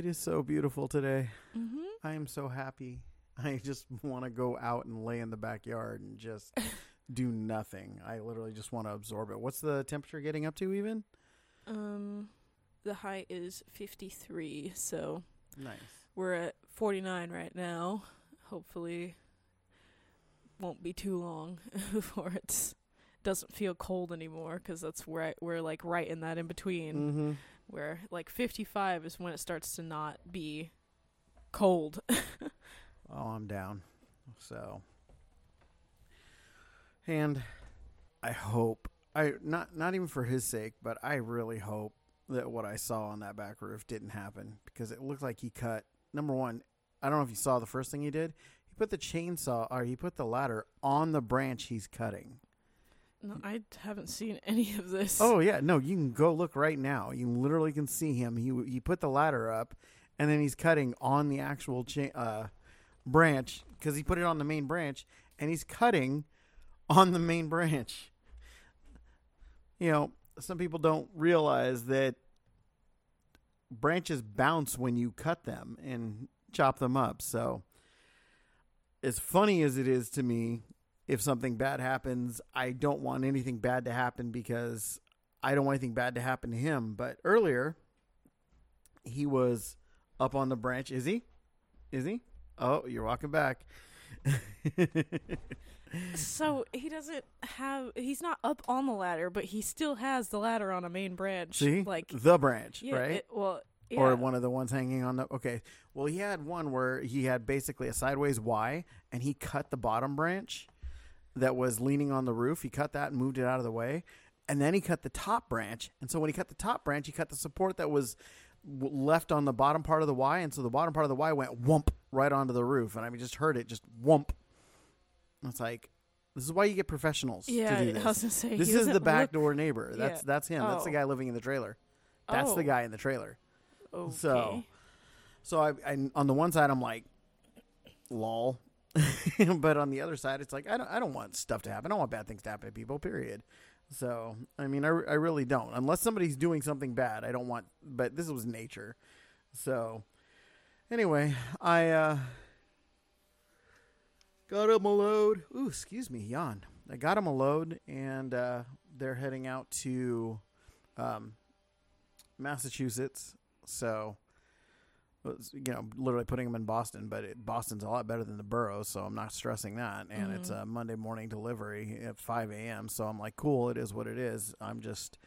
It is so beautiful today. Mm-hmm. I am so happy. I just want to go out and lay in the backyard and just do nothing. I literally just want to absorb it. What's the temperature getting up to even? Um, the high is 53, so Nice. we're at 49 right now. Hopefully, won't be too long before it's doesn't feel cold anymore because that's where I, we're like right in that in between Mm-hmm. Where like 55 is when it starts to not be cold. Oh, I'm down. So, and I hope I not not even for his sake, but I really hope that what I saw on that back roof didn't happen because it looked like he cut. Number one, I don't know if you saw the first thing he did. He put the chainsaw or he put the ladder on the branch he's cutting. No, I haven't seen any of this. Oh yeah, no, you can go look right now. You literally can see him. He he put the ladder up, and then he's cutting on the actual cha- uh, branch because he put it on the main branch, and he's cutting on the main branch. You know, some people don't realize that branches bounce when you cut them and chop them up. So, as funny as it is to me, if something bad happens, I don't want anything bad to happen because I don't want anything bad to happen to him. But earlier, he was up on the branch. Is he? Is he? Oh, you're walking back. So he doesn't have. He's not up on the ladder, but he still has the ladder on a main branch. See? like the branch, yeah, right? it- well, yeah. Or one of the ones hanging on the. Okay. Well, he had one where he had basically a sideways Y and he cut the bottom branch that was leaning on the roof. He cut that and moved it out of the way. And then he cut the top branch. And so when he cut the top branch, he cut the support that was left on the bottom part of the Y. And so the bottom part of the Y went whump right onto the roof. And I mean, just heard it just whump. It's like, this is why you get professionals yeah, to do I this. was gonna say This is the back look- door neighbor. That's Yeah. that's him. That's the Oh. guy living in the trailer. That's the Oh, guy in the trailer. Okay. So- So I, I on the one side I'm like, lol, but on the other side it's like I don't I don't want stuff to happen. I don't want bad things to happen to people. Period. So I mean I, I really don't unless somebody's doing something bad. I don't want. But this was nature. So anyway, I uh got him a load. Ooh, excuse me, yawn. I got him a load, and uh, they're heading out to um, Massachusetts. So, you know, literally putting them in Boston, but it, Boston's a lot better than the boroughs, so I'm not stressing that. And it's Mhm. a Monday morning delivery at 5 a.m., so I'm like, cool, it is what it is. I'm just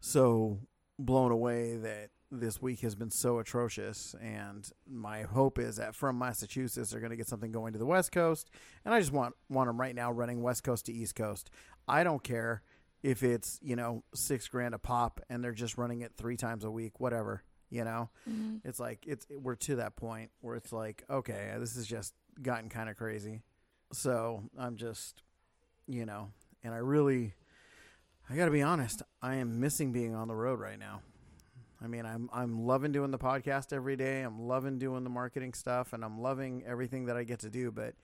so blown away that this week has been so atrocious. And my hope is that from Massachusetts, they're going to get something going to the West Coast. And I just want, want them right now running West Coast to East Coast. I don't care if it's, you know, six grand a pop and they're just running it three times a week, whatever, you know? Mhm. It's like it's we're to that point where it's like, okay, this has just gotten kind of crazy. So I'm just, you know, and I really, I got to be honest, I am missing being on the road right now. I mean, I'm I'm loving doing the podcast every day. I'm loving doing the marketing stuff, and I'm loving everything that I get to do. But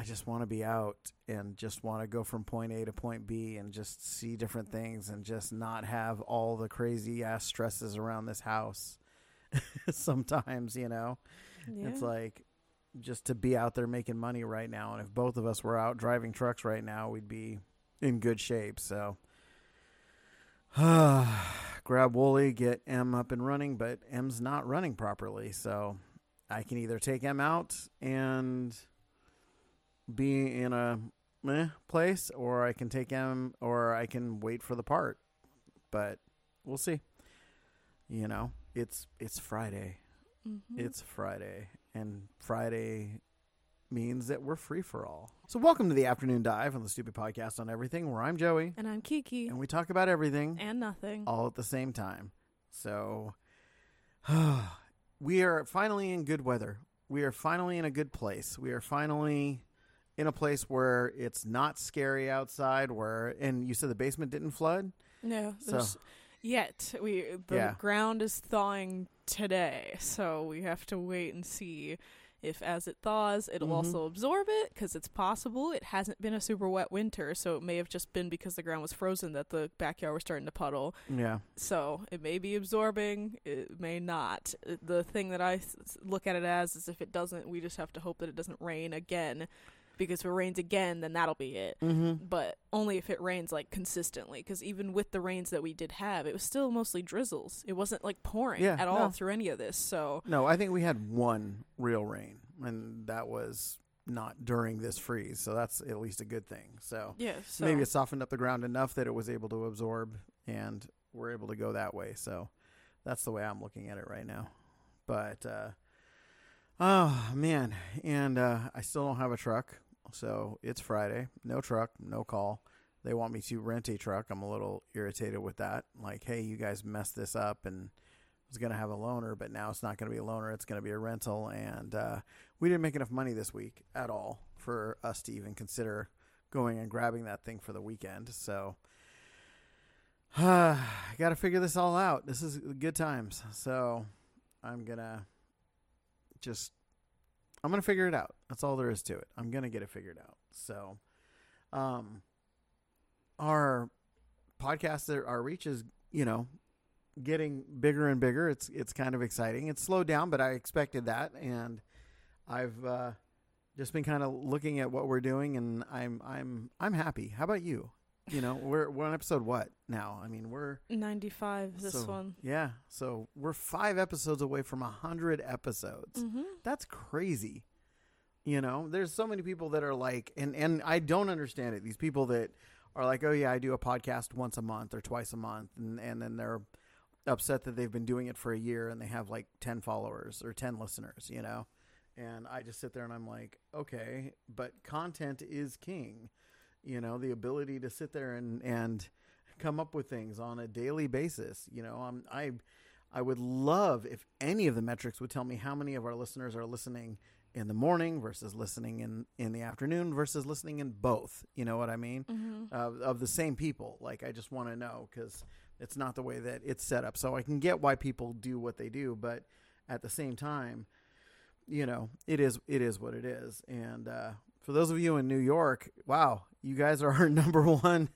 I just want to be out and just want to go from point A to point B and just see different things and just not have all the crazy ass stresses around this house. Sometimes, you know, Yeah. it's like just to be out there making money right now. And if both of us were out driving trucks right now, we'd be in good shape. So grab Wooly, get M up and running, but M's not running properly. So I can either take M out and be in a meh place, or I can take him, or I can wait for the part. But we'll see. You know, it's it's Friday. Mhm. It's Friday, and Friday means that we're free for all. So, welcome to the afternoon dive on the Stupid Podcast on Everything, where I'm Joey, and I'm Kiki and we talk about everything and nothing. all at the same time. So, we are finally in good weather. We are finally in a good place. We are finally in a place where it's not scary outside. Where and you said the basement didn't flood. No, So- Yet we the Yeah. ground is thawing today, so we have to wait and see if as it thaws it'll Mhm. also absorb it because it's possible it hasn't been a super wet winter, so it may have just been because the ground was frozen that the backyard was starting to puddle. Yeah. So it may be absorbing, it may not. The thing that I look at it as is if it doesn't, we just have to hope that it doesn't rain again. Because if it rains again, then that'll be it. Mm-hmm. But only if it rains like consistently. Because even with the rains that we did have, it was still mostly drizzles. It wasn't like pouring Yeah, at all no. through any of this. So No, I think we had one real rain, and that was not during this freeze. So that's at least a good thing. So, yeah, so maybe it softened up the ground enough that it was able to absorb, and we're able to go that way. So that's the way I'm looking at it right now. But uh, oh man, and uh, I still don't have a truck. So it's Friday, no truck, no call. They want me to rent a truck. I'm a little irritated with that. Like, hey, you guys messed this up, and was going to have a loaner, but now it's not going to be a loaner. It's going to be a rental. And uh, we didn't make enough money this week at all for us to even consider going and grabbing that thing for the weekend. So I got to figure this all out. This is good times. So I'm going to just, I'm to figure it out. That's all there is to it. I'm to get it figured out. So, um, our podcast, our reach is, you know, getting bigger and bigger. It's it's kind of exciting. It's slowed down, but I expected that, and I've uh, just been kind of looking at what we're doing, and I'm I'm I'm happy. How about you? You know, we're we're on episode what now? I mean, we're 95 this so- one. Yeah, so we're five episodes away from a hundred episodes. Mm-hmm. That's crazy. You know, there's so many people that are like, and and I don't understand it. These people that are like, oh yeah, I do a podcast once a month or twice a month, and and then they're upset that they've been doing it for a year and they have like ten followers or ten listeners. You know, and I just sit there and I'm like, okay, but content is king. You know, the ability to sit there and and come up with things on a daily basis. You know, I'm I I would love if any of the metrics would tell me how many of our listeners are listening in the morning versus listening in in the afternoon versus listening in both. You know what I mean? Mm-hmm. Of of the same people. Like I just want to know because it's not the way that it's set up. So I can get why people do what they do, but at the same time, you know, it is it is what it is. And uh, for those of you in New York, wow, you guys are our number one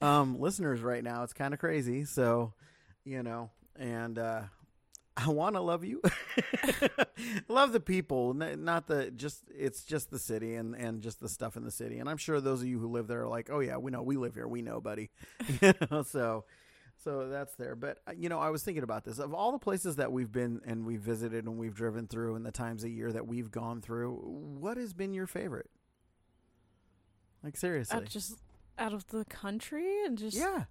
um, listeners right now. It's kind of crazy. So, you know, and uh, I want to love you. love the people, not the just. It's just the city and and just the stuff in the city. And I'm sure those of you who live there are like, oh yeah, we know, we live here, we know, buddy. you know, so. So that's there. But, uh, you know, I was thinking about this. Of all the places that we've been and we've visited and we've driven through and the times a year that we've gone through, what has been your favorite? Like, seriously. Out just out of the country and just yeah.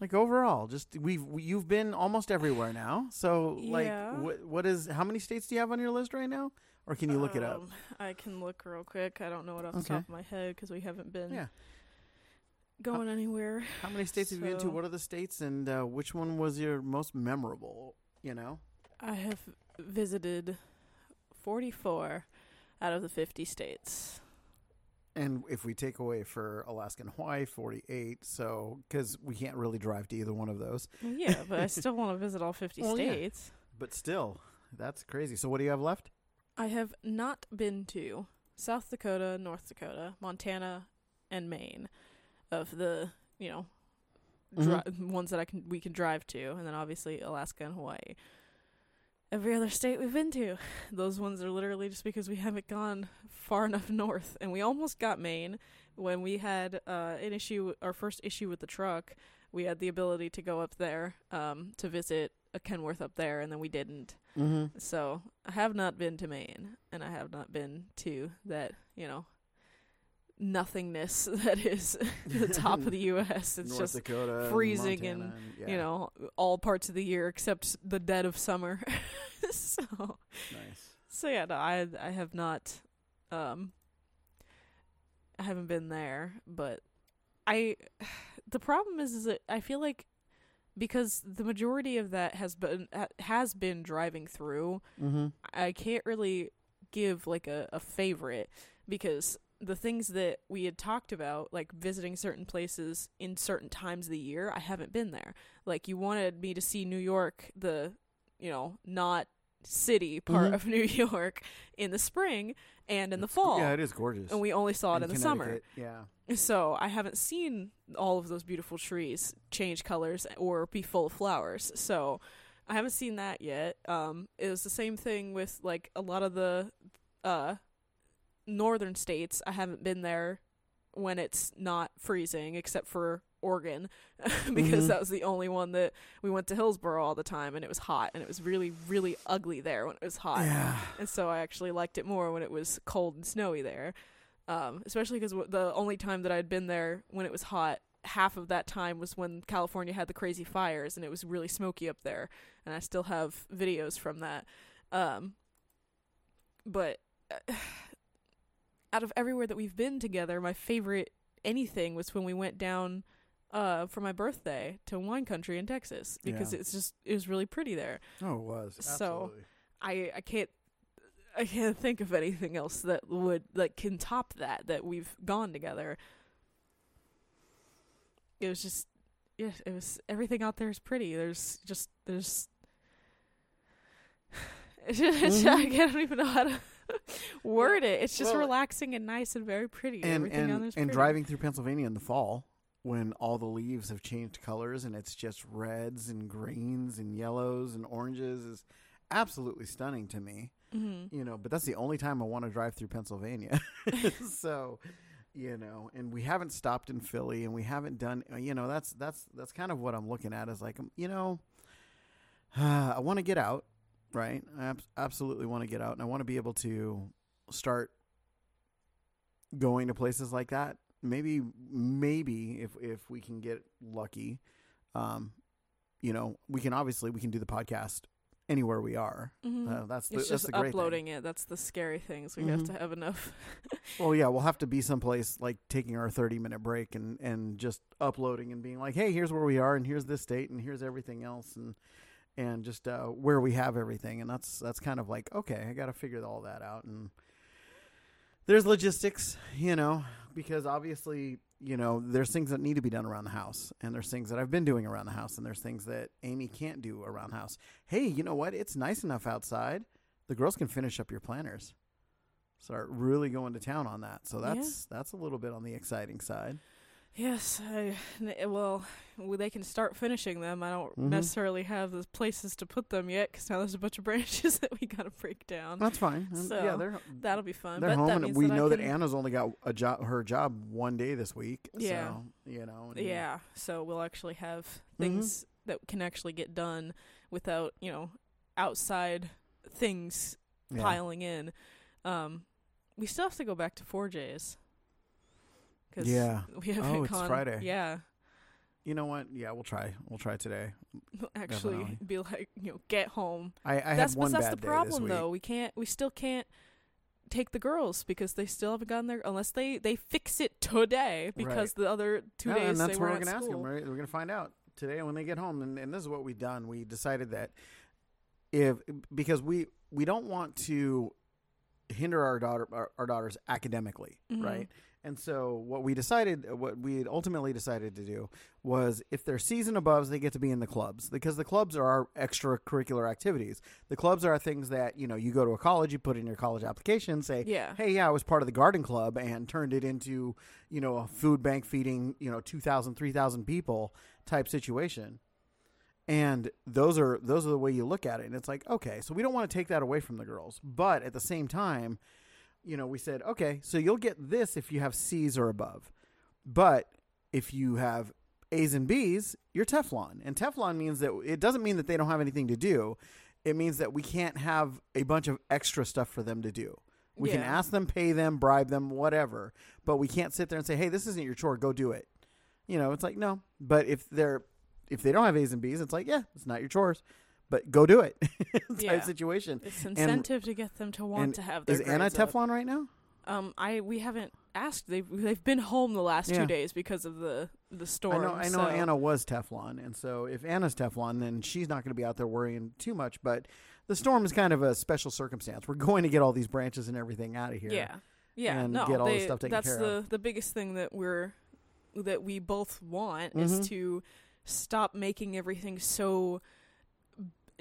Like, overall, just we've, we, you've been almost everywhere now. So, like, Yeah. what, what is, how many states do you have on your list right now? Or can you look it up? Um, I can look real quick. I don't know it off the top of my head because we haven't been Yeah. going anywhere. How many states have you been to? What are the states? And uh, which one was your most memorable? You know? I have visited 44 out of the 50 states. And if we take away for Alaska and Hawaii, 48. So, because we can't really drive to either one of those. Yeah, but I still want to visit all 50 Well, yeah. states. But still, that's crazy. So, what do you have left? I have not been to South Dakota, North Dakota, Montana, and Maine of the, you know, mm-hmm. dri- ones that I can we can drive to, and then obviously Alaska and Hawaii. Every other state we've been to, those ones are literally just because we haven't gone far enough north, and we almost got Maine when we had uh, an issue, our first issue with the truck. We had the ability to go up there um, to visit a Kenworth up there, and then we didn't. Mm-hmm. So I have not been to Maine, and I have not been to that, you know, nothingness that is the top of the U.S. It's North just Dakota, and freezing Montana you yeah, know all parts of the year except the dead of summer. so nice. so yeah, no, I I have not, um, I haven't been there, but I the problem is is that I feel like because the majority of that has been has been driving through Mm-hmm. I can't really give like a, a favorite because the things that we had talked about, like visiting certain places in certain times of the year, I haven't been there. Like you wanted me to see New York, the you know not city part Mhm. of New York in the spring and in the fall. Yeah, it is gorgeous. and we only saw it in, the summer. Yeah. So I haven't seen all of those beautiful trees change colors or be full of flowers. So I haven't seen that yet. Um, it was the same thing with like a lot of the uh, northern states. I haven't been there when it's not freezing, except for Oregon, because Mhm. that was the only one that we went to Hillsboro all the time, and it was hot, and it was really, really ugly there when it was hot Yeah. and so I actually liked it more when it was cold and snowy there. Um, especially because w- the only time that I'd been there when it was hot, half of that time was when California had the crazy fires and it was really smoky up there, and I still have videos from that. Um, but uh, out of everywhere that we've been together, my favorite anything was when we went down uh, for my birthday to wine country in Texas because Yeah. it's just it was really pretty there. Oh, it was. So- Absolutely. I I can't I can't think of anything else that would like can top that that we've gone together. It was just yeah, it was everything out there is pretty. There's just there's just, I don't even know how to word it. It's just Well, relaxing and nice and very pretty. and everything and, on there's and pretty. driving through Pennsylvania in the fall when all the leaves have changed colors and it's just reds and greens and yellows and oranges is absolutely stunning to me. Mhm. You know, but that's the only time I want to drive through Pennsylvania. so, you know, and we haven't stopped in Philly and we haven't done you know, that's that's that's kind of what I'm looking at is like you know, I want to get out, right? I ab- absolutely want to get out and I want to be able to start going to places like that. Maybe maybe if if we can get lucky, um, you know, we can obviously we can do the podcast anywhere we are. Mhm. Uh, that's the, it's that's just the great thing. uploading it. That's the scary thing. So we have Mhm. to have enough. Well, yeah, we'll have to be someplace like taking our 30 minute break and, and just uploading and being like, hey, here's where we are and here's this date, and here's everything else and and just uh, where we have everything. And that's that's kind of like, okay, I got to figure all that out. And there's logistics, you know, because obviously, you know, there's things that need to be done around the house and there's things that I've been doing around the house and there's things that Amy can't do around the house. Hey, you know what? It's nice enough outside. The girls can finish up your planners start really going to town on that. So Yeah. that's that's a little bit on the exciting side. Yes, I, n- well, they can start finishing them. I don't Mhm. necessarily have the places to put them yet because now there's a bunch of branches that we gotta break down. That's fine. So, yeah, they're That'll be fun. they're but home, that and we that know that Anna's only got a job her job one day this week. Yeah. so, you know. and- Yeah, so we'll actually have Mm-hmm. things that can actually get done without you know outside things yeah. piling in. Um, we still have to go back to 4J's. Cause Yeah. we haven't Oh, it's Friday. Yeah, You know what? Yeah, we'll try. We'll try today. actually, Definitely. be like you know, get home. I, I that's had one that's bad the problem though. We can't. We still can't take the girls because they still haven't gotten there unless they they fix it today because the other two Yeah, days and that's they what were gonna ask them. school. We're, gonna find out today when they get home, and, and this is what we've done. We decided that if because we we don't want to hinder our daughter our, our daughters academically, Mhm. right? And so what we decided, what we had ultimately decided to do was if they're season aboves, they get to be in the clubs because the clubs are our extracurricular activities. The clubs are things that, you know, you go to a college, you put in your college application, say, Yeah. hey, yeah, I was part of the garden club and turned it into, you know, a food bank feeding, you know, 2,000, 3,000 people type situation. And those are those are the way you look at it. And it's like, okay, so we don't want to take that away from the girls. But at the same time, you know, we said, okay, so you'll get this if you have C's or above. But if you have A's and B's, you're Teflon. And Teflon means that it doesn't mean that they don't have anything to do. It means that we can't have a bunch of extra stuff for them to do. We can ask them, pay them, bribe them, whatever, but we can't sit there and say, "Hey, this isn't your chore. Go do it." You know, it's like no. But if they're if they don't have A's and B's, it's like, yeah, it's not your chores, but go do it. type Yeah. situation. It's incentive to get them to want and to have their Is Anna up. Teflon right now? Um, I we haven't asked. They've they've been home the last Yeah. two days because of the the storm. I know. I know. so- Anna was Teflon, and so if Anna's Teflon, then she's not going to be out there worrying too much. But the storm is kind of a special circumstance. We're going to get all these branches and everything out of here. Yeah, Yeah, and no, get all they, this stuff taken that's care the of. the biggest thing that we're that we both want Mhm. is to stop making everything so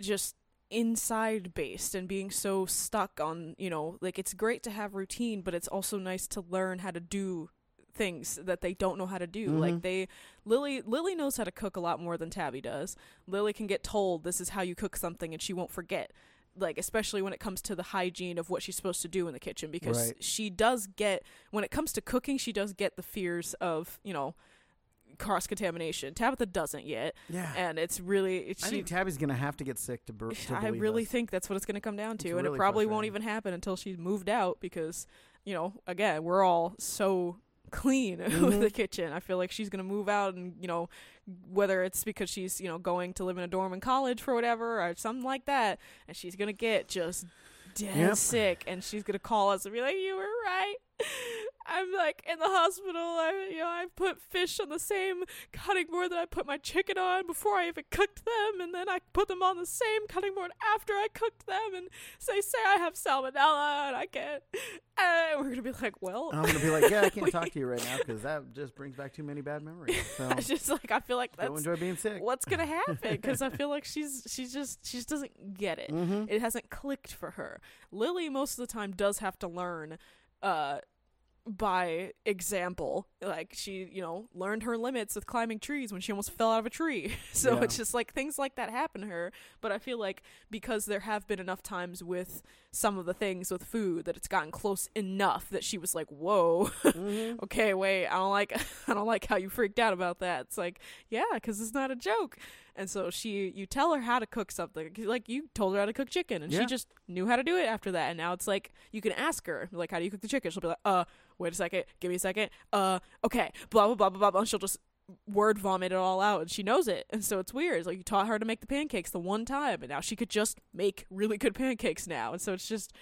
just inside based and being so stuck on you know like it's great to have routine but it's also nice to learn how to do things that they don't know how to do like Mhm. they lily lily knows how to cook a lot more than tabby does lily can get told this is how you cook something and she won't forget like especially when it comes to the hygiene of what she's supposed to do in the kitchen because Right. she does get when it comes to cooking she does get the fears of you know cross contamination tabitha doesn't yet Yeah. and it's really it's I she think Tabby's gonna have to get sick to, br- to I really us. think that's what it's going to come down to, It's and it probably won't even happen until she's moved out because, you know, again, we're all so clean with Mhm. the kitchen. I feel like she's going to move out, and you know, whether it's because she's you know going to live in a dorm in college for whatever or something like that, and she's going to get just dead Yep. sick, and she's going to call us and be like, "You were right." I'm like in the hospital. I, you know, I put fish on the same cutting board that I put my chicken on before I even cooked them, and then I put them on the same cutting board after I cooked them, and so they say I have salmonella, and I can't. And we're gonna be like, well, I'm gonna be like, yeah, I can't We- talk to you right now because that just brings back too many bad memories. So it's just like I feel like that's enjoy being sick. what's gonna happen because I feel like she's she's just she just doesn't get it. Mm-hmm. It hasn't clicked for her. Lily most of the time does have to learn uh by example. Like she, you know, learned her limits with climbing trees when she almost fell out of a tree. so Yeah. it's just like things like that happen to her, but I feel like because there have been enough times with some of the things with food that it's gotten close enough that she was like, "Whoa, mm-hmm. okay, wait, I don't like I don't like how you freaked out about that. It's like, yeah, cuz it's not a joke. And so she you tell her how to cook something. Like you told her how to cook chicken and Yeah. she just knew how to do it after that. And now it's like you can ask her like how do you cook the chicken? She'll be like, "Uh, wait a second. Give me a second. Uh, okay. blah blah blah blah blah." blah. And she'll just word vomit it all out and she knows it. And so it's weird. It's like you taught her to make the pancakes the one time and now she could just make really good pancakes now. And so it's just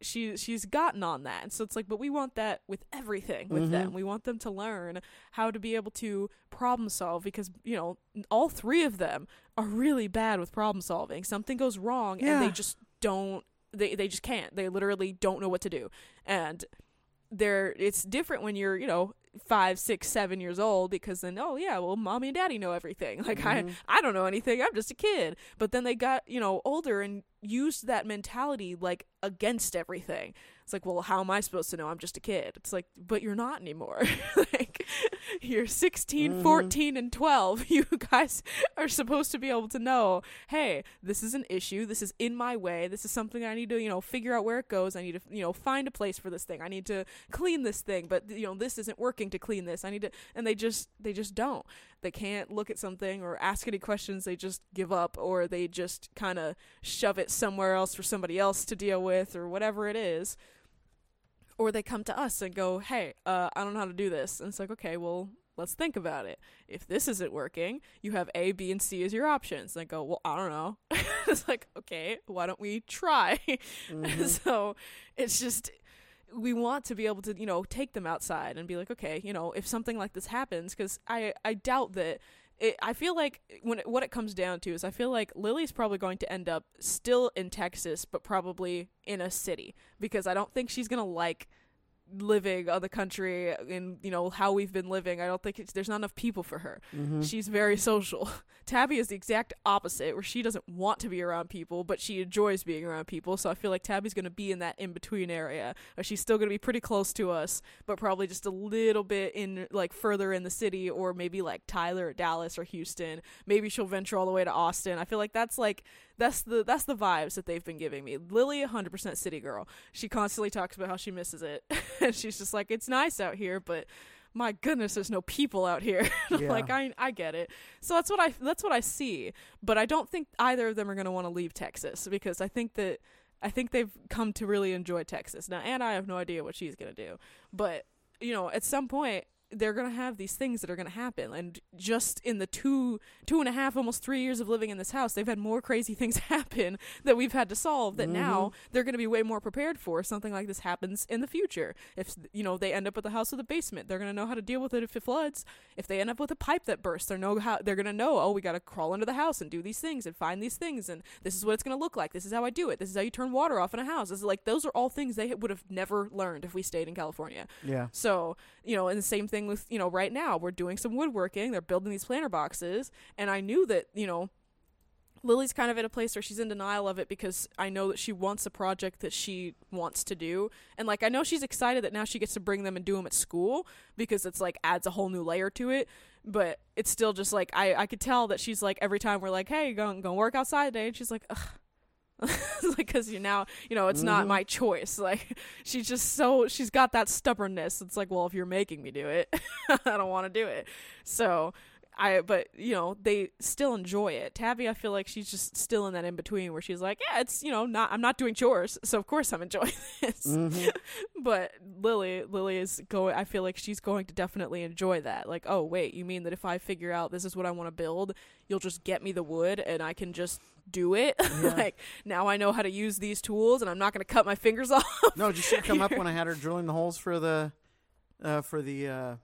she she's gotten on that. And so it's like but we want that with everything with Mhm. them. We want them to learn how to be able to problem solve because, you know, all three of them are really bad with problem solving. Something goes wrong and they just don't they they just can't. They literally don't know what to do. And they're it's different when you're, you know, five, six, seven years old because then oh yeah, well mommy and daddy know everything. Like Mhm. I I don't know anything. I'm just a kid. But then they got, you know, older and used that mentality like against everything. It's like, well, how am I supposed to know? I'm just a kid. It's like, but you're not anymore. like you're 16, Mhm. 14 and 12. You guys are supposed to be able to know, hey, this is an issue. This is in my way. This is something I need to, you know, figure out where it goes. I need to, you know, find a place for this thing. I need to clean this thing, but you know, this isn't working to clean this. I need to and they just they just don't. They can't look at something or ask any questions. They just give up or they just kind of shove it somewhere else for somebody else to deal with or whatever it is. Or they come to us and go, "Hey, uh, I don't know how to do this." And it's like, "Okay, well, let's think about it. If this isn't working, you have A, B, and C as your options." And I go, "Well, I don't know." it's like, "Okay, why don't we try?" Mhm. so it's just we want to be able to you know take them outside and be like okay you know if something like this happens because i i doubt that it, I feel like when it, what it comes down to is I feel like Lily's probably going to end up still in Texas, but probably in a city because I don't think she's gonna like living on the country and you know how we've been living. I don't think it's, there's not enough people for her. Mhm. She's very social. Tabby is the exact opposite, where she doesn't want to be around people, but she enjoys being around people. So I feel like Tabby's going to be in that in between area. Or she's still going to be pretty close to us, but probably just a little bit in like further in the city, or maybe like Tyler or Dallas or Houston. Maybe she'll venture all the way to Austin. I feel like that's like that's the that's the vibes that they've been giving me. Lily, 100% city girl. She constantly talks about how she misses it, and she's just like, it's nice out here, but my goodness, there's no people out here. Yeah. like I I get it. So that's what I that's what I see. But I don't think either of them are going to want to leave Texas because I think that I think they've come to really enjoy Texas. Now, and I have no idea what she's going to do. But, you know, at some point they're gonna have these things that are gonna happen. And just in the two two and a half almost three years of living in this house they've had more crazy things happen that we've had to solve that now mm-hmm. they're gonna be way more prepared for if something like this happens in the future. If you know they end up with a house with a basement they're gonna know how to deal with it if it floods. If they end up with a pipe that bursts they know how they're gonna know oh we gotta crawl into the house and do these things and find these things and this is what it's gonna look like. This is how i do it. This is how you turn water off in a house. This is like those are all things they would have never learned if we stayed in california. Yeah. so, you know, and the same thing with, you know, right now we're doing some woodworking, they're building these planter boxes, and I knew that, you know, Lily's kind of at a place where she's in denial of it because I know that she wants a project that she wants to do. And like I know she's excited that now she gets to bring them and do them at school because it's like adds a whole new layer to it. But it's still just like I I could tell that she's like every time we're like, "Hey, go go work outside today." And she's like, "Ugh." like because you now you know it's not Mhm. my choice. Like she's just so she's got that stubbornness. It's like well if you're making me do it i don't want to do it. So i but you know they still enjoy it tabby i feel like she's just still in that in between where she's like yeah it's you know not i'm not doing chores so of course i'm enjoying this Mhm. but lily lily is going i feel like she's going to definitely enjoy that like oh wait you mean that if i figure out this is what i want to build you'll just get me the wood and i can just do it Yeah. like now i know how to use these tools and i'm not going to cut my fingers off No, did she come up when I had her drilling the holes for the, uh, for the, uh,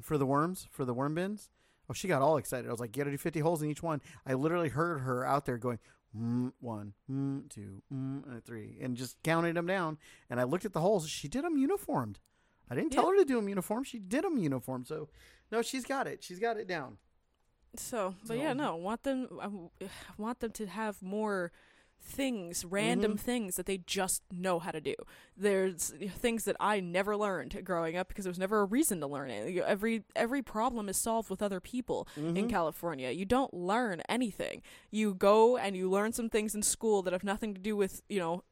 for the worms for the worm bins? Oh, she got all excited. I was like, "You got to do fifty holes in each one." I literally heard her out there going, mm, one, mm, two, mm, and three, and just counting them down. And I looked at the holes. She did them uniformed. I didn't tell Yeah. her to do them uniform. She did them uniform. So, no, she's got it. She's got it down. So, but yeah, no, want them. I I want them to have more things, random Mhm. things that they just know how to do. There's things that I never learned growing up because there was never a reason to learn it. Every every problem is solved with other people in Mhm. California. You don't learn anything. You go and you learn some things in school that have nothing to do with you know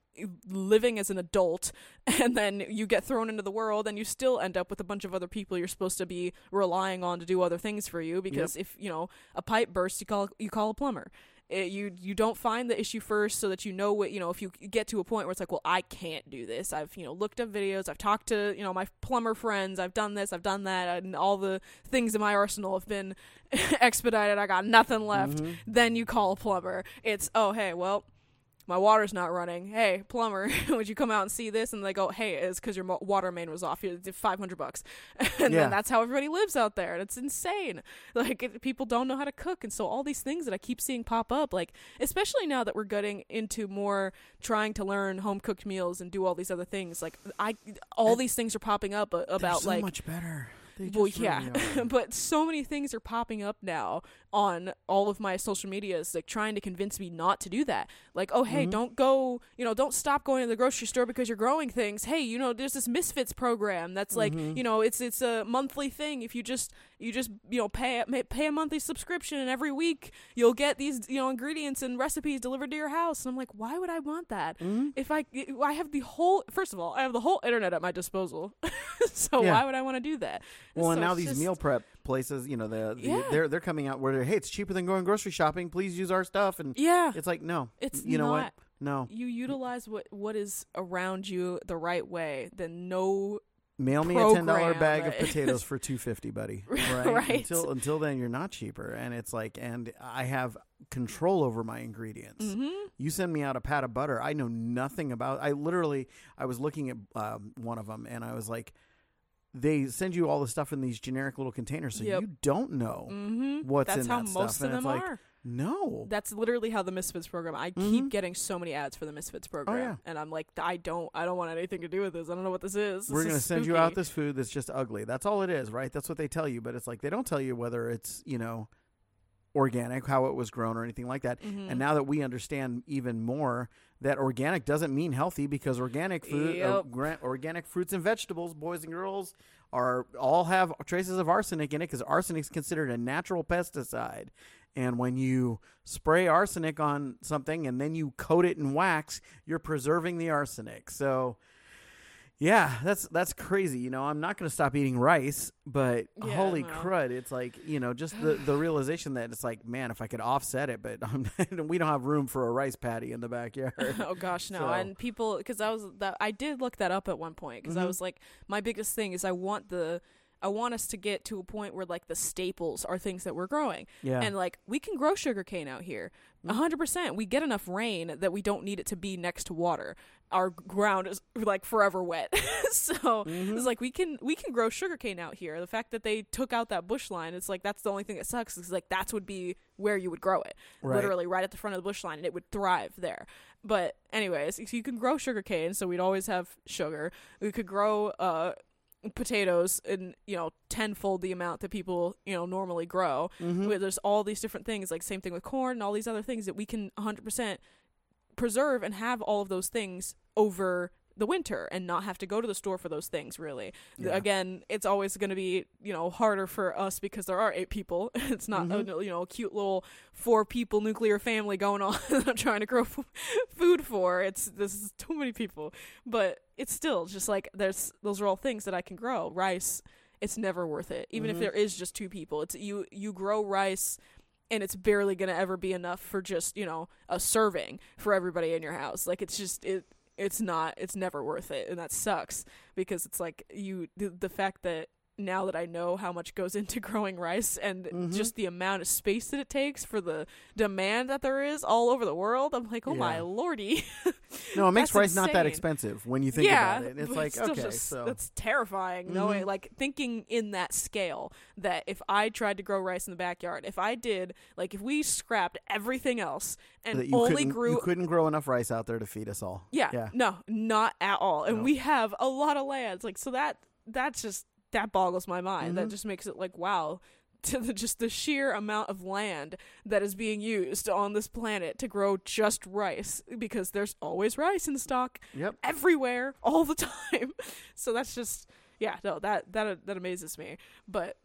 living as an adult and then you get thrown into the world and you still end up with a bunch of other people you're supposed to be relying on to do other things for you because if you know a pipe bursts you call you call a plumber it, you you don't find the issue first so that you know what you know if you get to a point where it's like well I can't do this. I've you know looked up videos. I've talked to you know my plumber friends. I've done this. I've done that. And all the things in my arsenal have been expedited. I got nothing left. Mhm. then you call a plumber. It's oh hey, well, my water's not running. Hey, plumber, would you come out and see this? And they go, hey, it's because your mo- water main was off. It's five hundred bucks, and Yeah. then that's how everybody lives out there, and it's insane. Like it, people don't know how to cook, and so all these things that I keep seeing pop up, like especially now that we're getting into more trying to learn home cooked meals and do all these other things, like I all these things are popping up about so like much better. They well, yeah, really but so many things are popping up now on all of my social medias, like trying to convince me not to do that. Like, oh, hey, Mhm. don't go, you know, don't stop going to the grocery store because you're growing things. Hey, you know, there's this Misfits program that's like, Mhm. you know, it's it's a monthly thing. If you just you just you know pay pay a monthly subscription, and every week you'll get these you know ingredients and recipes delivered to your house. And I'm like, why would I want that? Mhm. If I I have the whole first of all, I have the whole internet at my disposal, so Yeah. why would I want to do that? Well, and now these just- meal prep places, you know, the, the Yeah. they're they're coming out where they're, hey, it's cheaper than going grocery shopping. Please use our stuff, and Yeah, it's like no, it's you know what? No, You utilize what what is around you the right way. Then no, mail me a ten dollar program bag of potatoes for two fifty, buddy. Right? Right. Until until then, you're not cheaper, and it's like, and I have control over my ingredients. hmm You send me out a pat of butter. I know nothing about. I literally, I was looking at um, one of them, and I was like, they send you all the stuff in these generic little containers, so Yep. you don't know hmm what's That's in how that most stuff, of and them like, are. no. That's literally how the Misfits program. I Mhm. keep getting so many ads for the Misfits program, Oh, yeah. and I'm like, I don't, I don't want anything to do with this. I don't know what this is. This We're going to send you out this food that's just ugly. That's all it is, right? That's what they tell you, but it's like they don't tell you whether it's, you know, organic, how it was grown or anything like that. Mhm. And now that we understand even more that organic doesn't mean healthy because organic food, uh, Yep. gra- organic fruits and vegetables, boys and girls, are all have traces of arsenic in it because arsenic is considered a natural pesticide. And when you spray arsenic on something and then you coat it in wax, you're preserving the arsenic. So, yeah, that's that's crazy. You know, I'm not going to stop eating rice, but Yeah, holy no. crud, it's like you know, just the the realization that it's like, man, if I could offset it, but we don't have room for a rice patty in the backyard. oh gosh, no! So- And people, because I was that I did look that up at one point because I Mhm. was like, my biggest thing is I want the I want us to get to a point where like the staples are things that we're growing. Yeah. And like we can grow sugarcane out here. a hundred percent. We get enough rain that we don't need it to be next to water. Our ground is like forever wet. so Mm-hmm. it's like we can we can grow sugarcane out here. The fact that they took out that bush line, it's like that's the only thing that sucks. Is like that's would be where you would grow it. Right. Literally right at the front of the bush line and it would thrive there. But anyways, so you can grow sugarcane, so we'd always have sugar. We could grow uh potatoes in you know tenfold the amount that people you know normally grow Mm-hmm. where there's all these different things like same thing with corn and all these other things that we can 100% preserve and have all of those things over the winter and not have to go to the store for those things really. Yeah. again it's always going to be you know harder for us because there are eight people. It's not Mhm. a, you know a cute little four people nuclear family going on that i'm trying to grow f- food for. It's this is too many people. But it's still just like there's those are all things that i can grow. Rice it's never worth it. Even Mhm. if there is just two people it's you you grow rice and it's barely going to ever be enough for just you know a serving for everybody in your house. Like it's just it it's not it's never worth it and that sucks because it's like you the, the fact that now that I know how much goes into growing rice and Mhm. just the amount of space that it takes for the demand that there is all over the world, I'm like, oh my lordy. No, it makes rice not that expensive when you think yeah, about it. It's like still okay, just, so that's terrifying. Knowing Mhm. like thinking in that scale that if I tried to grow rice in the backyard, if I did like if we scrapped everything else and only grew you couldn't grow enough rice out there to feed us all. yeah, yeah. no, not at all. And No. we have a lot of lands. Like so that that's just that boggles my mind. That Mhm. just makes it like wow. To the, just the sheer amount of land that is being used on this planet to grow just rice because there's always rice in stock Yep. everywhere all the time. So that's just yeah, no, that that that amazes me. But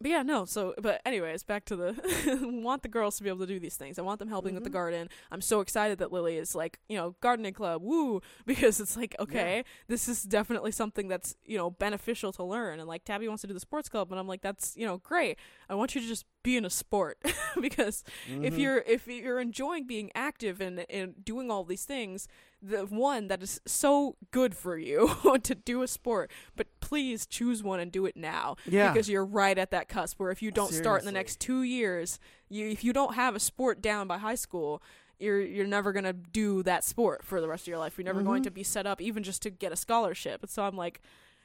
but yeah, no. So, but anyways, back to the want the girls to be able to do these things. I want them helping with the Mhm. garden. I'm so excited that Lily is like, you know, gardening club, woo, because it's like, okay, this is definitely something that's you know beneficial to learn. And like Tabby wants to do the sports club, and I'm like, that's you know great. I want you to just be in a sport because if Mhm. you're if you're enjoying being active and and doing all these things the one that is so good for you to do a sport but please choose one and do it now yeah, because you're right at that cusp where if you don't start in the next 2 years you if you don't have a sport down by high school you're you're never going to do that sport for the rest of your life you're never going Mhm. to be set up even just to get a scholarship and so I'm like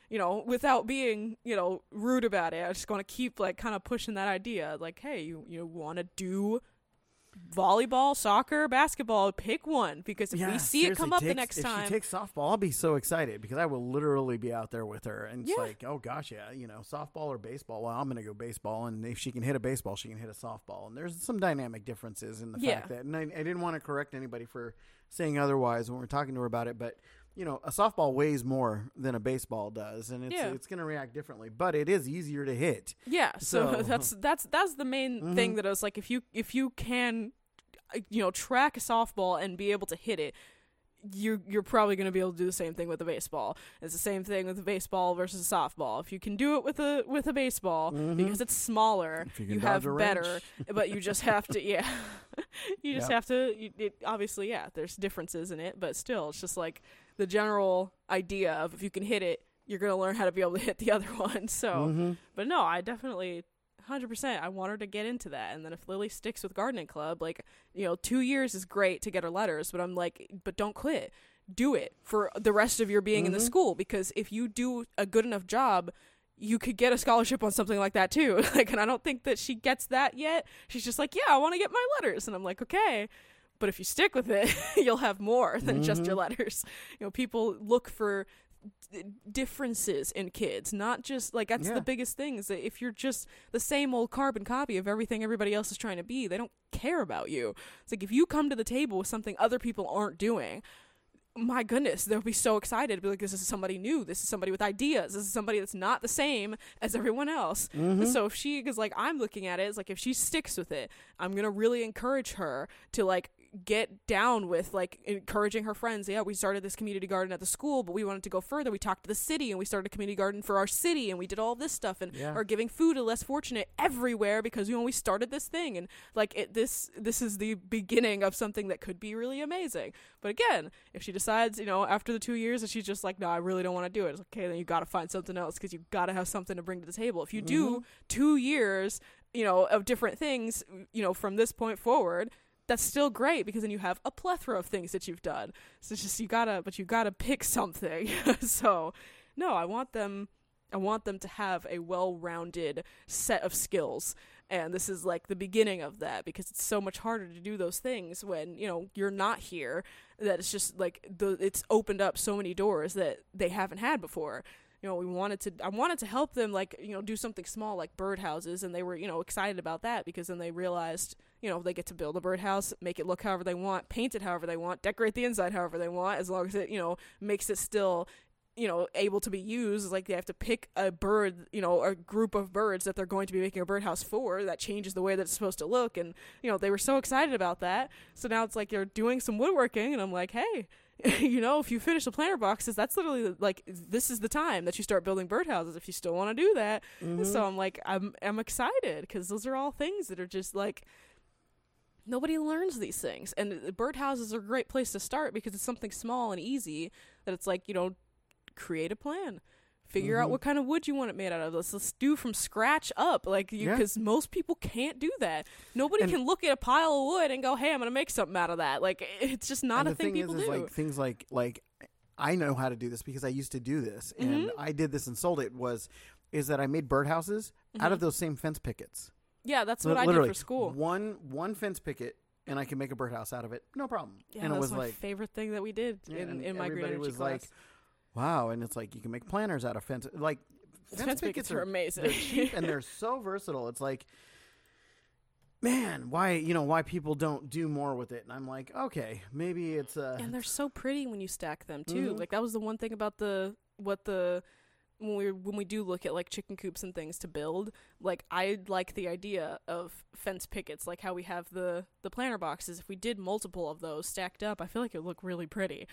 you know, without being, you know, rude about it, I just want to keep like kind of pushing that idea. Like, hey, you you want to do volleyball, soccer, basketball, pick one because if yeah, we see it come up the takes- next if time, she takes softball, I'll be so excited because I will literally be out there with her, and it's Yeah. like, oh gosh, yeah, you know, softball or baseball. Well, I'm gonna go baseball, and if she can hit a baseball, she can hit a softball, and there's some dynamic differences in the Yeah. fact that, and I, I didn't want to correct anybody for saying otherwise when we are talking to her about it, but you know, a softball weighs more than a baseball does, and it's Yeah. it's gonna react differently, but it is easier to hit. yeah. So, So- that's that's that's the main thing Mhm. that I was like, if you if you can, uh, you know, track a softball and be able to hit it. You're you're probably going to be able to do the same thing with a baseball. It's the same thing with a baseball versus a softball. If you can do it with a with a baseball Mhm. because it's smaller, you you have better. but you just have to yeah you just Yep. have to you, it, obviously yeah there's differences in it but still it's just like the general idea of if you can hit it you're going to learn how to be able to hit the other one. So Mhm. but no i definitely 100% i want her to get into that. And then if lily sticks with gardening club like you know two years is great to get her letters but i'm like but don't quit. Do it for the rest of your being in the Mhm. school because if you do a good enough job you could get a scholarship on something like that too. Like and i don't think that she gets that yet. She's just like yeah i want to get my letters. And i'm like okay but if you stick with it you'll have more than just your letters you know people look for d- differences in kids not just like that's Yeah. the biggest thing is that if you're just the same old carbon copy of everything everybody else is trying to be they don't care about you it's like if you come to the table with something other people aren't doing my goodness, they'll be so excited. Be like, this is somebody new. This is somebody with ideas. This is somebody that's not the same as everyone else. Mhm. So if she is like, I'm looking at it, it's like if she sticks with it, I'm gonna really encourage her to like get down with like encouraging her friends. Yeah, we started this community garden at the school, but we wanted to go further. We talked to the city and we started a community garden for our city and we did all this stuff and Yeah. are giving food to less fortunate everywhere because you know we started this thing and like it this this is the beginning of something that could be really amazing. But again, if she decides, you know, after the 2 years that she's just like, "No, I really don't want to do it." It's like, okay, then you got to find something else cuz you got to have something to bring to the table. If you do mm-hmm. 2 years, you know, of different things, you know, from this point forward, that's still great because then you have a plethora of things that you've done. So it's just you gotta, but you gotta pick something. so, no, I want them, I want them to have a well-rounded set of skills, and this is like the beginning of that because it's so much harder to do those things when you know you're not here. That it's just like the it's opened up so many doors that they haven't had before you know, we wanted to I wanted to help them like, you know, do something small like birdhouses and they were, you know, excited about that because then they realized, you know, they get to build a birdhouse, make it look however they want, paint it however they want, decorate the inside however they want, as long as it, you know, makes it still you know, able to be used. Like they have to pick a bird, you know, a group of birds that they're going to be making a birdhouse for. That changes the way that it's supposed to look. And, you know, they were so excited about that. So now it's like they're doing some woodworking, and I'm like, hey, you know, if you finish the planter boxes, that's literally like this is the time that you start building birdhouses if you still want to do that. Mm-hmm. So I'm like, I'm I'm excited because those are all things that are just like nobody learns these things, and birdhouses are a great place to start because it's something small and easy that it's like you know, create a plan. Figure out Mhm. what kind of wood you want it made out of. Let's, let's do from scratch up, like you, Yeah. because most people can't do that. Nobody And- can look at a pile of wood and go, "Hey, I'm gonna make something out of that." Like it's just not a thing, thing people is, is do. like things like like I know how to do this because I used to do this, and Mhm. I did this and sold it. Was is that I made birdhouses out Mhm. of those same fence pickets. yeah, that's what I did for school. One one fence picket, and I can make a birdhouse out of it, no problem. Yeah, and it that's was my like, favorite thing that we did in, in my green energy was class. like, wow, and it's like you can make planters out of fence. Like fence, pickets are amazing. they're cheap and they're so versatile. It's like, man, why you know why people don't do more with it? And I'm like, okay, maybe it's uh, and they're so pretty when you stack them too. Mhm. Like that was the one thing about the what the when we when we do look at like chicken coops and things to build. Like I like the idea of fence pickets, like how we have the the planter boxes. If we did multiple of those stacked up, I feel like it would look really pretty.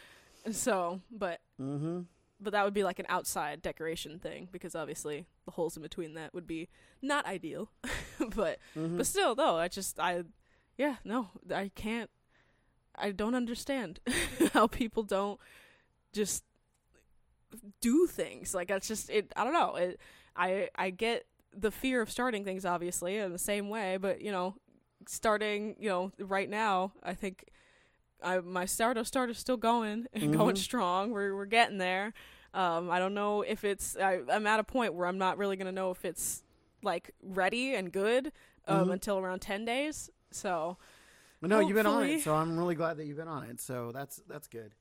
So, but mm-hmm. but that would be like an outside decoration thing because obviously the holes in between that would be not ideal. but Mm-hmm. but still, though, I just I, yeah, no, I can't. I don't understand how people don't just do things like that's just it. I don't know. It. I I get the fear of starting things obviously in the same way, but you know, starting you know right now, I think. I, my startup start is still going and going Mhm. strong. We're we're getting there. Um, I don't know if it's. I, I'm at a point where I'm not really gonna know if it's like ready and good um, Mhm. until around ten days. So, no, you've been on it, so I'm really glad that you've been on it. So that's that's good.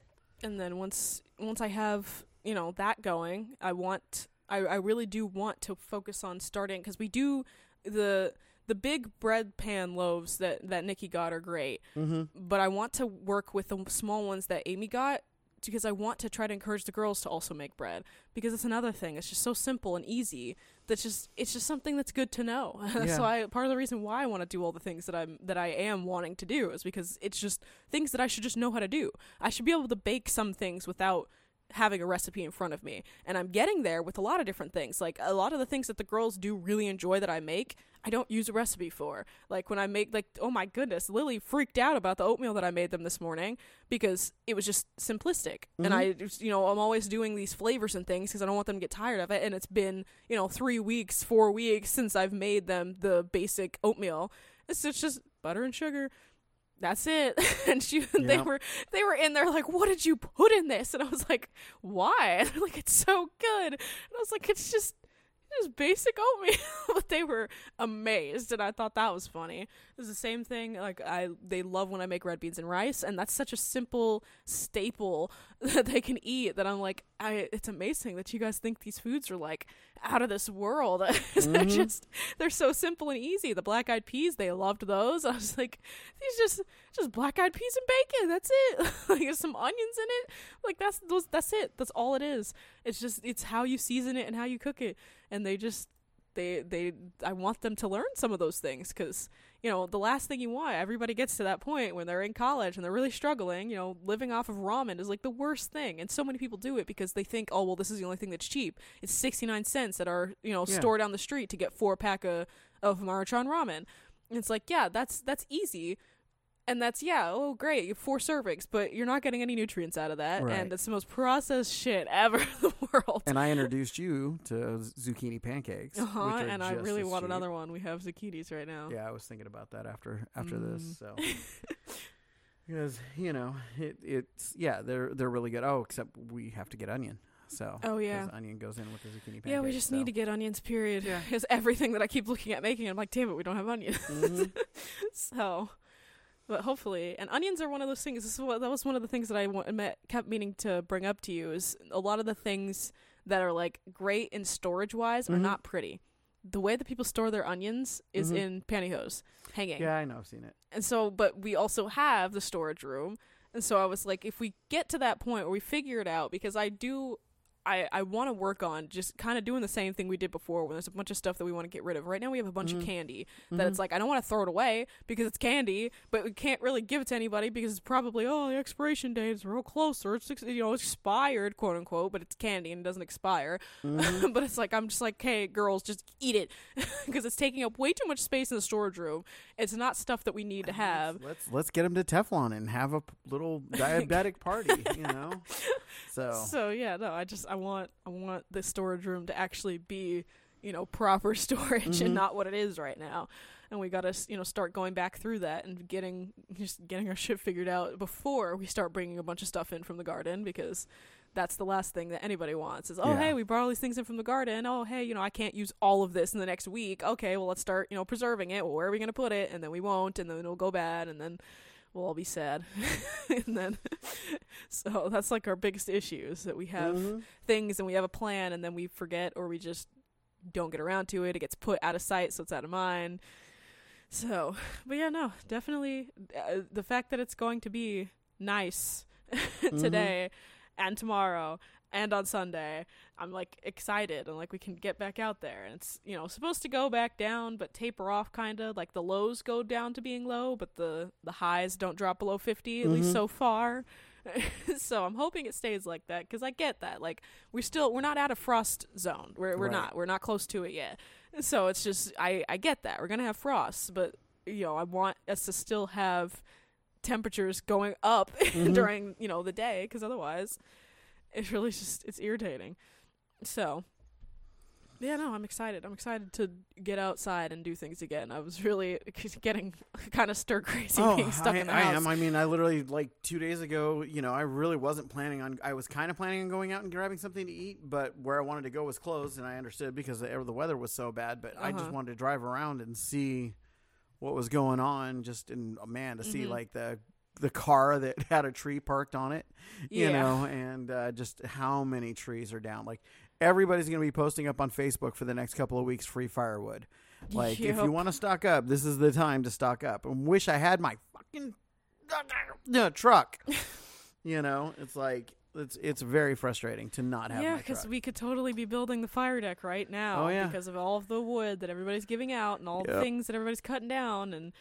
and then once once I have you know that going, I want. I I really do want to focus on starting because we do the the big bread pan loaves that that Nikki got are great, Mm-hmm. but I want to work with the small ones that Amy got because I want to try to encourage the girls to also make bread because it's another thing. It's just so simple and easy. That's just it's just something that's good to know. Yeah. so I part of the reason why I want to do all the things that I'm that I am wanting to do is because it's just things that I should just know how to do. I should be able to bake some things without having a recipe in front of me. And I'm getting there with a lot of different things. Like a lot of the things that the girls do really enjoy that I make, I don't use a recipe for. Like when I make like oh my goodness, Lily freaked out about the oatmeal that I made them this morning because it was just simplistic. And Mhm. I just, you know, I'm always doing these flavors and things because I don't want them to get tired of it and it's been, you know, 3 weeks, 4 weeks since I've made them the basic oatmeal. It's it's just butter and sugar. That's it. and she they were they were in there like, what did you put in this? And I was like, why? And they're like, it's so good. And I was like, it's just just basic oatmeal. but they were amazed and I thought that was funny. It's the same thing. Like I they love when I make red beans and rice and that's such a simple staple that they can eat that I'm like, I it's amazing that you guys think these foods are like out of this world. they're Mhm. just they're so simple and easy. The black eyed peas, they loved those. I was like, these just just black eyed peas and bacon. That's it. like there's some onions in it. Like that's those. That's it. That's all it is. It's just it's how you season it and how you cook it. And they just they they I want them to learn some of those things because you know, the last thing you want, everybody gets to that point when they're in college and they're really struggling, you know, living off of ramen is like the worst thing. And so many people do it because they think, oh, well, this is the only thing that's cheap. It's 69 cents at our, you know, Yeah. store down the street to get four pack of, of Maruchan ramen. And it's like, yeah, that's, that's easy. And that's, yeah, oh, great, four servings, but you're not getting any nutrients out of that. Right. And it's the most processed shit ever in the world. And I introduced you to zucchini pancakes. Uh-huh, which are and I really want cheap. another one. We have zucchinis right now. Yeah, I was thinking about that after after Mm. this. So because you know it it's yeah they're they're really good. Oh, except we have to get onion. So Oh, yeah. onion goes in with the zucchini. Pancakes. Yeah, we just so. need to get onions. Period. Yeah. Because everything that I keep looking at making, I'm like, damn it, we don't have onions. Mhm. so, but hopefully, and onions are one of those things. This is what that was one of the things that I met, kept meaning to bring up to you is a lot of the things that are like great in storage wise are Mhm. not pretty. The way that people store their onions is Mhm. in pantyhose hanging. Yeah, I know. I've seen it. And so, but we also have the storage room. And so I was like, if we get to that point where we figure it out, because I do, I, I want to work on just kind of doing the same thing we did before when there's a bunch of stuff that we want to get rid of. Right now we have a bunch Mhm. of candy that Mhm. it's like, I don't want to throw it away because it's candy, but we can't really give it to anybody because it's probably, oh, the expiration date is real close or it's, you know, expired, quote unquote, but it's candy and it doesn't expire. Mhm. but it's like I'm just like, hey, girls, just eat it because it's taking up way too much space in the storage room. It's not stuff that we need to have. Let's let's get them to Teflon and have a p- little diabetic party. You know. So, So yeah, no, I just I want I want the storage room to actually be you know proper storage Mhm. and not what it is right now. And we got to you know start going back through that and getting just getting our shit figured out before we start bringing a bunch of stuff in from the garden because that's the last thing that anybody wants is oh Yeah. hey we brought all these things in from the garden oh hey you know I can't use all of this in the next week okay well let's start you know preserving it well where are we gonna put it and then we won't and then it'll go bad and then we'll all be sad and then so that's like our biggest issue is that we have Mhm. things and we have a plan and then we forget or we just don't get around to it. It gets put out of sight, so it's out of mind. So, but yeah, no, definitely uh, the fact that it's going to be nice today and tomorrow and on Sunday, I'm like excited and like we can get back out there. And it's, you know, supposed to go back down but taper off kind of like the lows go down to being low, but the the highs don't drop below 50 at least Mhm. so far. so I'm hoping it stays like that cuz I get that. Like we're still we're not out of frost zone. We're we're Right. not. We're not close to it yet. So it's just I I get that. We're going to have frost, but you know, I want us to still have temperatures going up Mhm. during, you know, the day cuz otherwise it's really just it's irritating. So yeah, no, I'm excited. I'm excited to get outside and do things again. I was really getting kind of stir crazy being stuck Oh, I, in the I house. am. I mean, I literally like two days ago. You know, I really wasn't planning on. I was kind of planning on going out and grabbing something to eat, but where I wanted to go was closed, and I understood because the, the weather was so bad. But I just Uh-huh. wanted to drive around and see what was going on. Just in oh, man to see Mhm. like the the car that had a tree parked on it, you Yeah. know, and uh, just how many trees are down. Like everybody's going to be posting up on Facebook for the next couple of weeks free firewood. Like if you want to stock up, this is the time to stock up. And wish I had my fucking uh, truck. you know, it's like it's it's very frustrating to not have yeah, because we could totally be building the fire deck right now Oh, yeah. because of all of the wood that everybody's giving out and all the things that everybody's cutting down and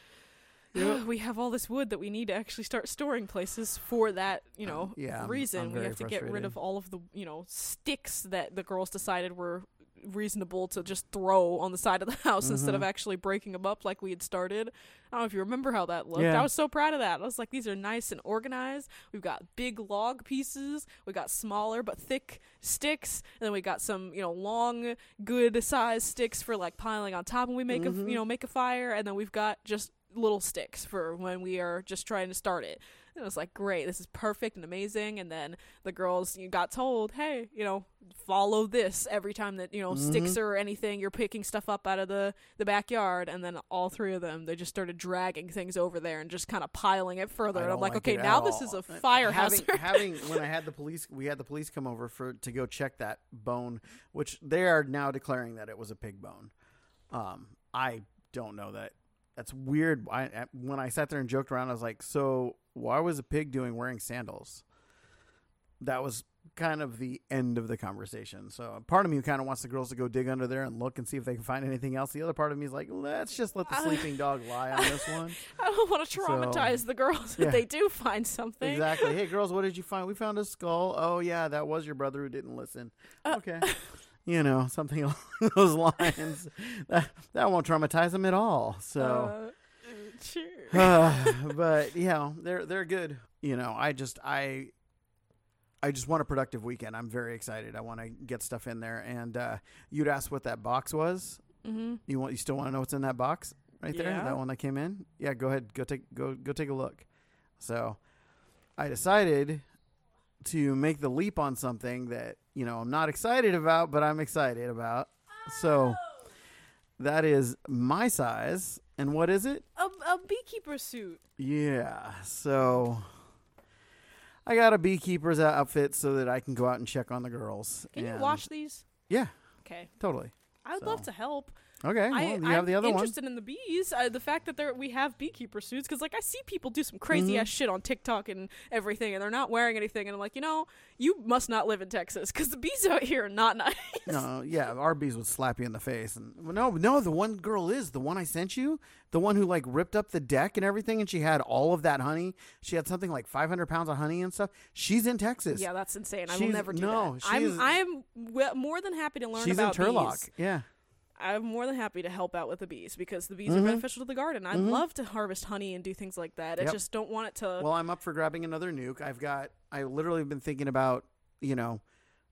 Yep. we have all this wood that we need to actually start storing places for that, you know, Um, yeah, I'm- reason. I'm we have to get rid of all of the, you know, sticks that the girls decided were reasonable to just throw on the side of the house instead of Mhm. actually breaking them up like we had started. I don't know if you remember how that looked. Yeah. I was so proud of that. I was like, these are nice and organized. We've got big log pieces. We got smaller but thick sticks, and then we got some, you know, long, good size sticks for like piling on top when we make a, Mhm. you know, make a fire, and then we've got just little sticks for when we are just trying to start it. And it was like, great, this is perfect and amazing. And then the girls you got told, hey, you know, follow this every time that you know sticks Mhm. or anything you're picking stuff up out of the the backyard. And then all three of them, they just started dragging things over there and just kind of piling it further. And I'm like, like okay, now at this is a fire having, hazard. having when I had the police, we had the police come over for to go check that bone, which they are now declaring that it was a pig bone. Um, I don't know that. That's weird. I, when I sat there and joked around, I was like, "So why was a pig doing wearing sandals?" That was kind of the end of the conversation. So part of me kind of wants the girls to go dig under there and look and see if they can find anything else. The other part of me is like, let's just let the sleeping dog lie on this one. I don't want to So, traumatize the girls if yeah. they do find something. exactly. Hey, girls, what did you find? We found a skull. Oh yeah, that was your brother who didn't listen. Uh, okay. You know, something along those lines. that that won't traumatize them at all. So, Uh, sure. uh, but you know, they're they're good. You know, I just I I just want a productive weekend. I'm very excited. I want to get stuff in there. And uh, you'd ask what that box was. mm-hmm. You want you still want to know what's in that box right there? Yeah. That one that came in. Yeah, go ahead. Go take go go take a look. So, I decided to make the leap on something that you know I'm not excited about, but I'm excited about. So that is my size. And what is it? A, a beekeeper suit. Yeah. So I got a beekeeper's outfit so that I can go out and check on the girls. Can you wash these? Yeah, Okay. totally. I'd So, love to help. Okay. Well, I, you I'm have the other one. interested in the bees. Uh, the fact that there we have beekeeper suits, because like I see people do some crazy Mhm. ass shit on TikTok and everything, and they're not wearing anything, and I'm like, you know, you must not live in Texas, because the bees out here are not nice. No, yeah, our bees would slap you in the face. And no, no, the one girl is the one I sent you, the one who like ripped up the deck and everything, and she had all of that honey. She had something like 500 pounds of honey and stuff. She's in Texas. yeah, that's insane. I will never do no, that. I'm I'm w- more than happy to learn she's in about Turlock. bees. Yeah. I'm more than happy to help out with the bees because the bees Mhm. are beneficial to the garden. I'd Mhm. love to harvest honey and do things like that. I just don't want it to. Well, I'm up for grabbing another nuc. I've got. I literally have been thinking about you know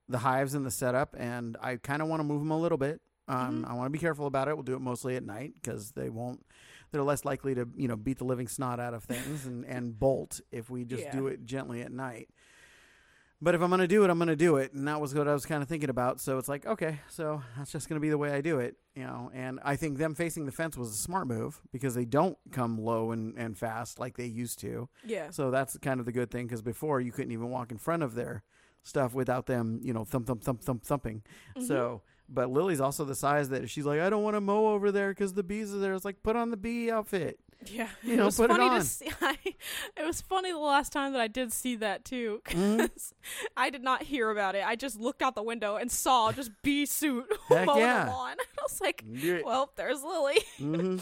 the hives and the setup, and I kind of want to move them a little bit. Um, Mhm. I want to be careful about it. We'll do it mostly at night because they won't. They're less likely to you know beat the living snot out of things and and bolt if we just Yeah. do it gently at night. But if I'm going to do it, I'm going to do it, and that was what I was kind of thinking about. So it's like, okay, so that's just going to be the way I do it, you know. And I think them facing the fence was a smart move because they don't come low and, and fast like they used to. yeah. So that's kind of the good thing because before you couldn't even walk in front of their stuff without them, you know, thump thump thump thump thumping. Mhm. So, but Lily's also the size that she's like, I don't want to mow over there because the bees are there. It's like put on the bee outfit. Yeah, You it know, was put it funny on. to see. I, it was funny the last time that I did see that too. 'cause Mhm. I did not hear about it. I just looked out the window and saw just bee suit mowing yeah. the lawn. I was like, well, there's Lily. hmm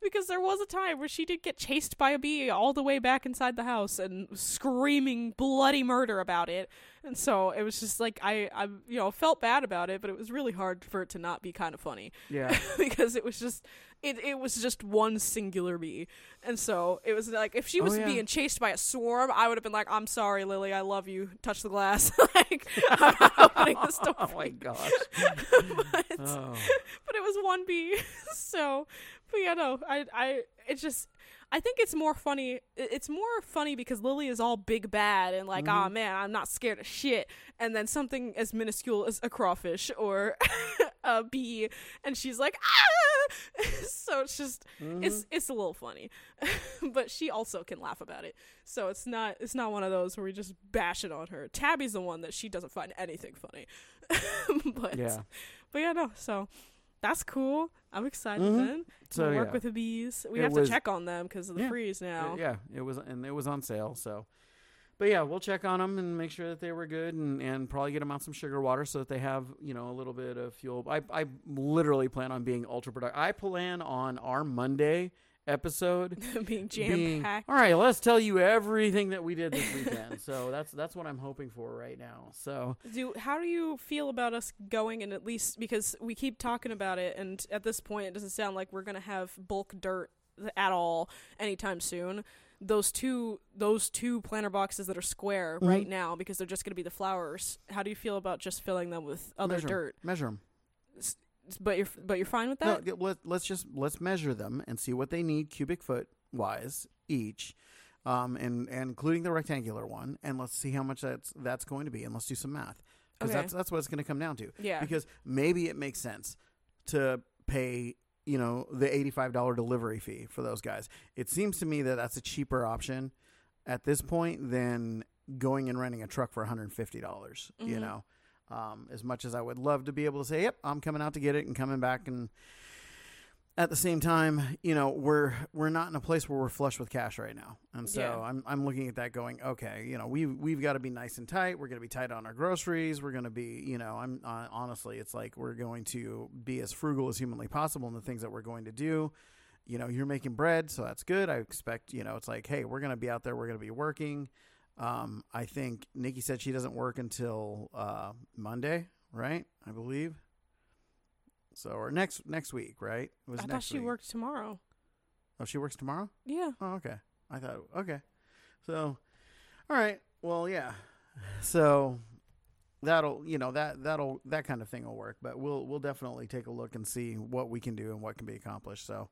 because there was a time where she did get chased by a bee all the way back inside the house and screaming bloody murder about it. And so it was just like I, I, you know, felt bad about it, but it was really hard for it to not be kind of funny Yeah. because it was just it, it was just one singular bee. And so it was like if she Oh, was yeah. being chased by a swarm, I would have been like, I'm sorry, Lily, I love you. Touch the glass. like I'm not opening this door. oh my you." gosh. but, Oh. but it was one bee. so but yeah, no, I I it just I think it's more funny. It's more funny because Lily is all big bad and like, Mhm. oh man, I'm not scared of shit. And then something as minuscule as a crawfish or a bee, and she's like, ah. so it's just Mhm. it's it's a little funny, but she also can laugh about it. So it's not it's not one of those where we just bash it on her. Tabby's the one that she doesn't find anything funny. but yeah. but yeah, no. So that's cool. I'm excited Mhm. then. So we'll work yeah. with the bees. We It have to check on them because of the Yeah. freeze now. Yeah, it was and it was on sale. So, but yeah, we'll check on them and make sure that they were good, and, and probably get them out some sugar water so that they have you know a little bit of fuel. I I literally plan on being ultra productive. I plan on our Monday episode Being jam packed. all right. Let's tell you everything that we did this weekend. so that's that's what I'm hoping for right now. So Do how do you feel about us going and at least because we keep talking about it and at this point it doesn't sound like we're gonna have bulk dirt at all anytime soon. Those two those two planter boxes that are square Mhm. right now because they're just gonna be the flowers. How do you feel about just filling them with other measure dirt? Measure them. S- But you're but you're fine with that? No, let, let's just let's measure them and see what they need cubic foot wise each, um, and, and including the rectangular one, and let's see how much that's that's going to be, and let's do some math because Okay. that's that's what it's going to come down to. yeah. Because maybe it makes sense to pay you know the eighty five dollar delivery fee for those guys. It seems to me that that's a cheaper option at this point than going and renting a truck for one hundred fifty dollars. You Mhm. know. Um, as much as I would love to be able to say, "Yep, I'm coming out to get it," and coming back and at the same time, you know, we're we're not in a place where we're flush with cash right now, and so Yeah. I'm I'm looking at that going, okay, you know, we we've got to be nice and tight. We're going to be tight on our groceries. We're going to be, you know, I'm uh, honestly, it's like we're going to be as frugal as humanly possible in the things that we're going to do. You know, you're making bread, so that's good. I expect, you know, it's like, hey, we're going to be out there. We're going to be working. Um, I think Nikki said she doesn't work until uh, Monday, right? I believe. So or next next week, right? It was I thought next she week. worked tomorrow. Oh, she works tomorrow. Yeah. Oh, okay. I thought okay. So, all right. Well, yeah. So that'll you know that that'll that kind of thing will work. But we'll we'll definitely take a look and see what we can do and what can be accomplished. So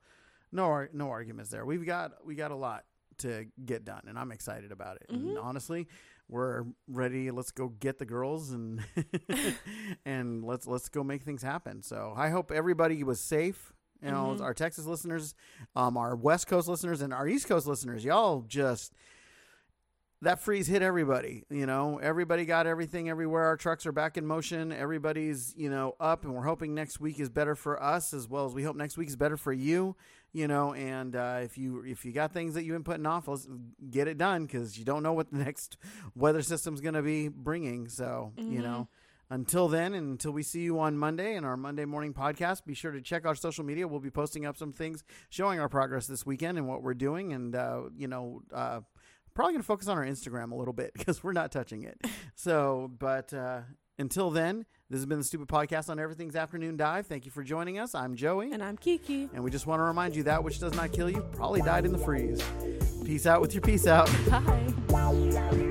no ar- no arguments there. We've got we got a lot to get done, and I'm excited about it. And Mhm. honestly, we're ready. Let's go get the girls and and let's let's go make things happen. So I hope everybody was safe. You know, Mhm. our Texas listeners, um, our West Coast listeners, and our East Coast listeners, y'all just that freeze hit everybody. You know, everybody got everything everywhere. Our trucks are back in motion. Everybody's you know up, and we're hoping next week is better for us as well as we hope next week is better for you. You know, and uh, if you if you got things that you've been putting off, let's get it done because you don't know what the next weather system's going to be bringing. So you Mhm. know. Until then, and until we see you on Monday in our Monday morning podcast, be sure to check our social media. We'll be posting up some things showing our progress this weekend and what we're doing. And, uh, you know, uh, probably going to focus on our Instagram a little bit because we're not touching it. So, but uh, until then, this has been the Stupid Podcast on Everything's Afternoon Dive. Thank you for joining us. I'm Joey. And I'm Kiki. And we just want to remind you that which does not kill you probably died in the freeze. Peace out with your peace out. Bye.